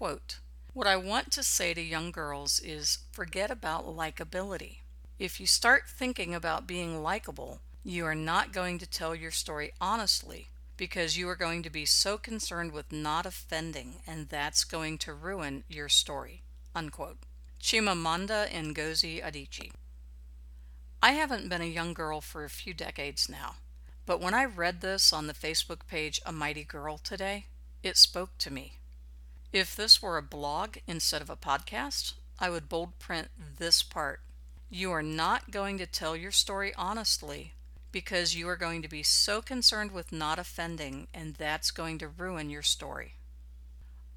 Quote, what I want to say to young girls is forget about likability. If you start thinking about being likable, you are not going to tell your story honestly because you are going to be so concerned with not offending, and that's going to ruin your story. Unquote. Chimamanda Ngozi Adichie. I haven't been a young girl for a few decades now, but when I read this on the Facebook page A Mighty Girl today, it spoke to me. If this were a blog instead of a podcast, I would bold print this part. You are not going to tell your story honestly because you are going to be so concerned with not offending, and that's going to ruin your story.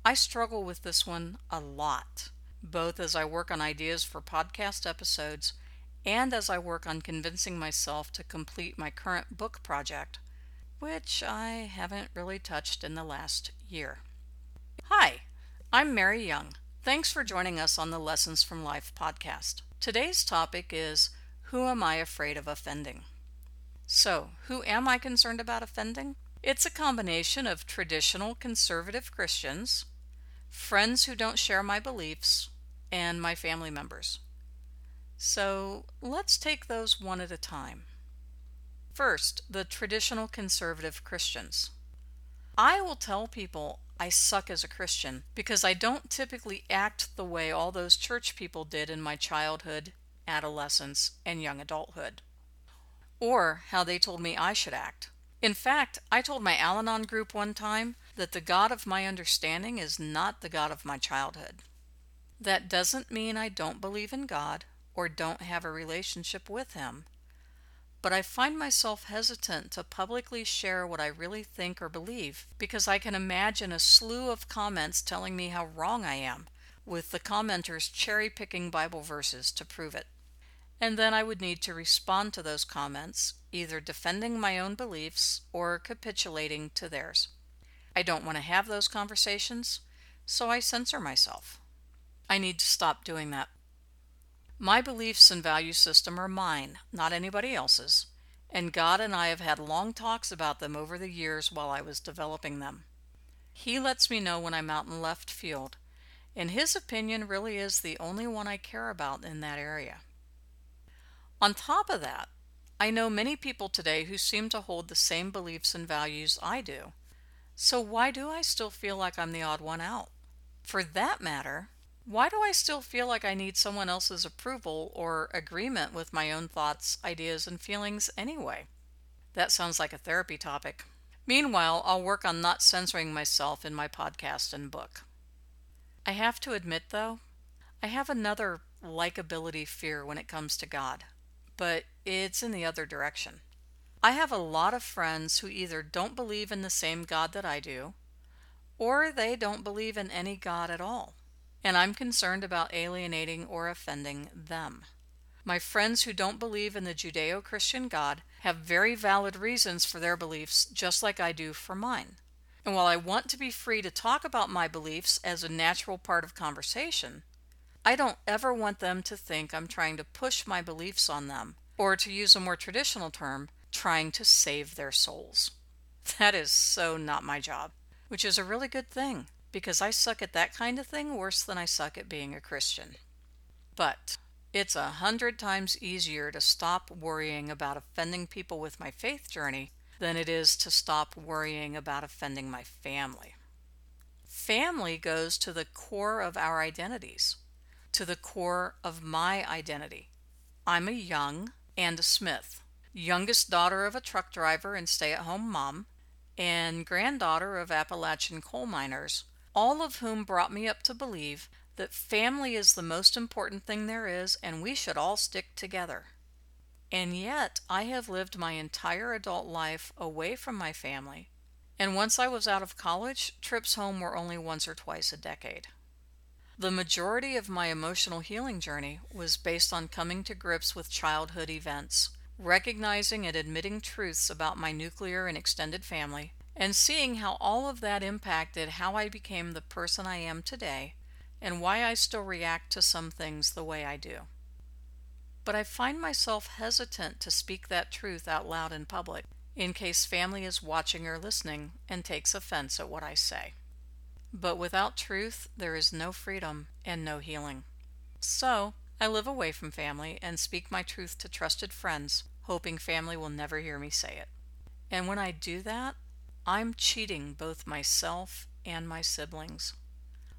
I struggle with this one a lot, both as I work on ideas for podcast episodes and as I work on convincing myself to complete my current book project, which I haven't really touched in the last year. Hi, I'm Mary Young. Thanks for joining us on the Lessons from Life podcast. Today's topic is Who Am I Afraid of Offending? So, who am I concerned about offending? It's a combination of traditional conservative Christians, friends who don't share my beliefs, and my family members. So, let's take those one at a time. First, the traditional conservative Christians. I will tell people I suck as a Christian because I don't typically act the way all those church people did in my childhood, adolescence, and young adulthood. Or how they told me I should act. In fact, I told my Al Anon group one time that the God of my understanding is not the God of my childhood. That doesn't mean I don't believe in God or don't have a relationship with Him but I find myself hesitant to publicly share what I really think or believe because I can imagine a slew of comments telling me how wrong I am, with the commenters cherry picking Bible verses to prove it. And then I would need to respond to those comments, either defending my own beliefs or capitulating to theirs. I don't want to have those conversations, so I censor myself. I need to stop doing that. My beliefs and value system are mine, not anybody else's, and God and I have had long talks about them over the years while I was developing them. He lets me know when I'm out in left field, and his opinion really is the only one I care about in that area. On top of that, I know many people today who seem to hold the same beliefs and values I do. So why do I still feel like I'm the odd one out? For that matter, why do I still feel like I need someone else's approval or agreement with my own thoughts, ideas, and feelings anyway? That sounds like a therapy topic. Meanwhile, I'll work on not censoring myself in my podcast and book. I have to admit, though, I have another likability fear when it comes to God, but it's in the other direction. I have a lot of friends who either don't believe in the same God that I do, or they don't believe in any God at all and I'm concerned about alienating or offending them. My friends who don't believe in the Judeo Christian God have very valid reasons for their beliefs, just like I do for mine. And while I want to be free to talk about my beliefs as a natural part of conversation, I don't ever want them to think I'm trying to push my beliefs on them, or to use a more traditional term, trying to save their souls. That is so not my job, which is a really good thing because I suck at that kind of thing worse than I suck at being a Christian. But it's a hundred times easier to stop worrying about offending people with my faith journey than it is to stop worrying about offending my family. Family goes to the core of our identities, to the core of my identity. I'm a Young and a Smith, youngest daughter of a truck driver and stay at home mom, and granddaughter of Appalachian coal miners all of whom brought me up to believe that family is the most important thing there is and we should all stick together. And yet, I have lived my entire adult life away from my family, and once I was out of college, trips home were only once or twice a decade. The majority of my emotional healing journey was based on coming to grips with childhood events, recognizing and admitting truths about my nuclear and extended family, and seeing how all of that impacted how I became the person I am today and why I still react to some things the way I do. But I find myself hesitant to speak that truth out loud in public in case family is watching or listening and takes offense at what I say. But without truth, there is no freedom and no healing. So, I live away from family and speak my truth to trusted friends, hoping family will never hear me say it. And when I do that, I'm cheating both myself and my siblings.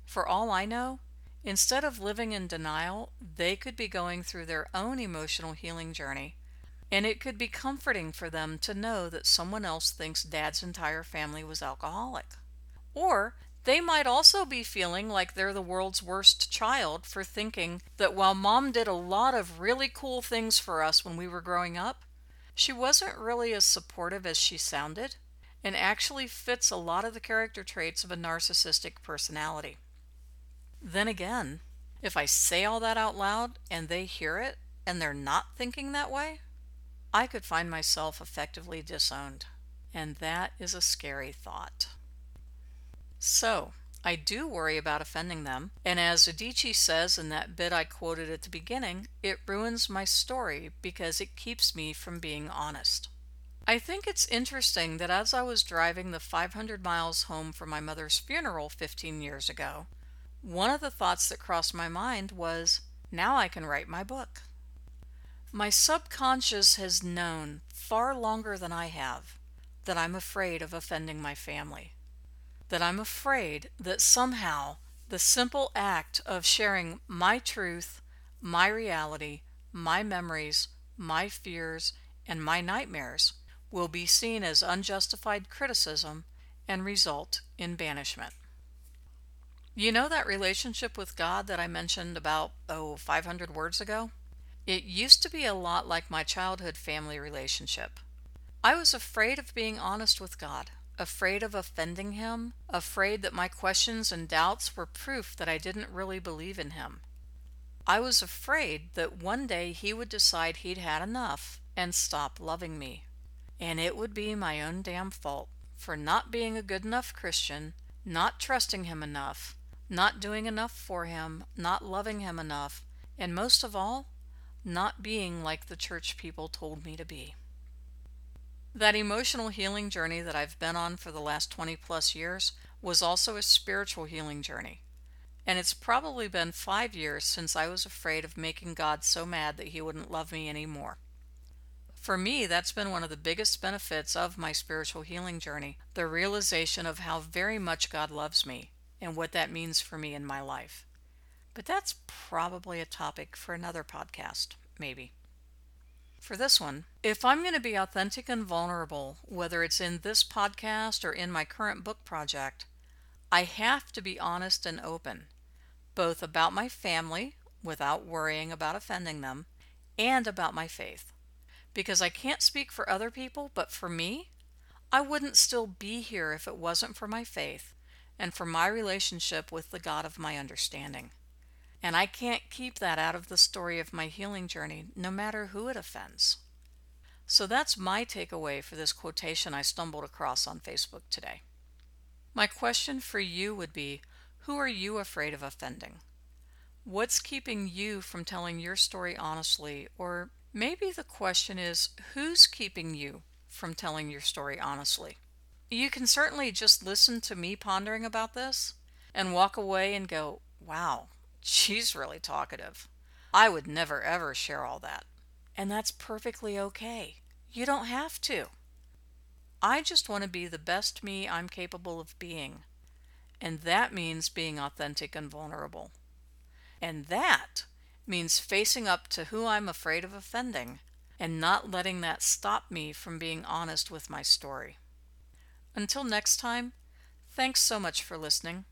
For all I know, instead of living in denial, they could be going through their own emotional healing journey. And it could be comforting for them to know that someone else thinks dad's entire family was alcoholic. Or they might also be feeling like they're the world's worst child for thinking that while mom did a lot of really cool things for us when we were growing up, she wasn't really as supportive as she sounded and actually fits a lot of the character traits of a narcissistic personality. Then again, if I say all that out loud and they hear it and they're not thinking that way, I could find myself effectively disowned. And that is a scary thought. So, I do worry about offending them, and as Adichie says in that bit I quoted at the beginning, it ruins my story because it keeps me from being honest. I think it's interesting that as I was driving the 500 miles home from my mother's funeral 15 years ago, one of the thoughts that crossed my mind was, now I can write my book. My subconscious has known far longer than I have that I'm afraid of offending my family that I'm afraid that somehow the simple act of sharing my truth, my reality, my memories, my fears, and my nightmares will be seen as unjustified criticism and result in banishment. You know that relationship with God that I mentioned about, oh, 500 words ago? It used to be a lot like my childhood family relationship. I was afraid of being honest with God afraid of offending him, afraid that my questions and doubts were proof that I didn't really believe in him. I was afraid that one day he would decide he'd had enough and stop loving me. And it would be my own damn fault for not being a good enough Christian, not trusting him enough, not doing enough for him, not loving him enough, and most of all, not being like the church people told me to be. That emotional healing journey that I've been on for the last 20 plus years was also a spiritual healing journey. And it's probably been five years since I was afraid of making God so mad that he wouldn't love me anymore. For me, that's been one of the biggest benefits of my spiritual healing journey the realization of how very much God loves me and what that means for me in my life. But that's probably a topic for another podcast, maybe for this one. If I'm going to be authentic and vulnerable, whether it's in this podcast or in my current book project, I have to be honest and open, both about my family without worrying about offending them, and about my faith. Because I can't speak for other people, but for me, I wouldn't still be here if it wasn't for my faith and for my relationship with the God of my understanding. And I can't keep that out of the story of my healing journey, no matter who it offends. So that's my takeaway for this quotation I stumbled across on Facebook today. My question for you would be Who are you afraid of offending? What's keeping you from telling your story honestly? Or maybe the question is Who's keeping you from telling your story honestly? You can certainly just listen to me pondering about this and walk away and go, Wow, She's really talkative. I would never ever share all that. And that's perfectly okay. You don't have to. I just want to be the best me I'm capable of being. And that means being authentic and vulnerable. And that means facing up to who I'm afraid of offending and not letting that stop me from being honest with my story. Until next time, thanks so much for listening.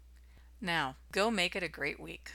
Now, go make it a great week.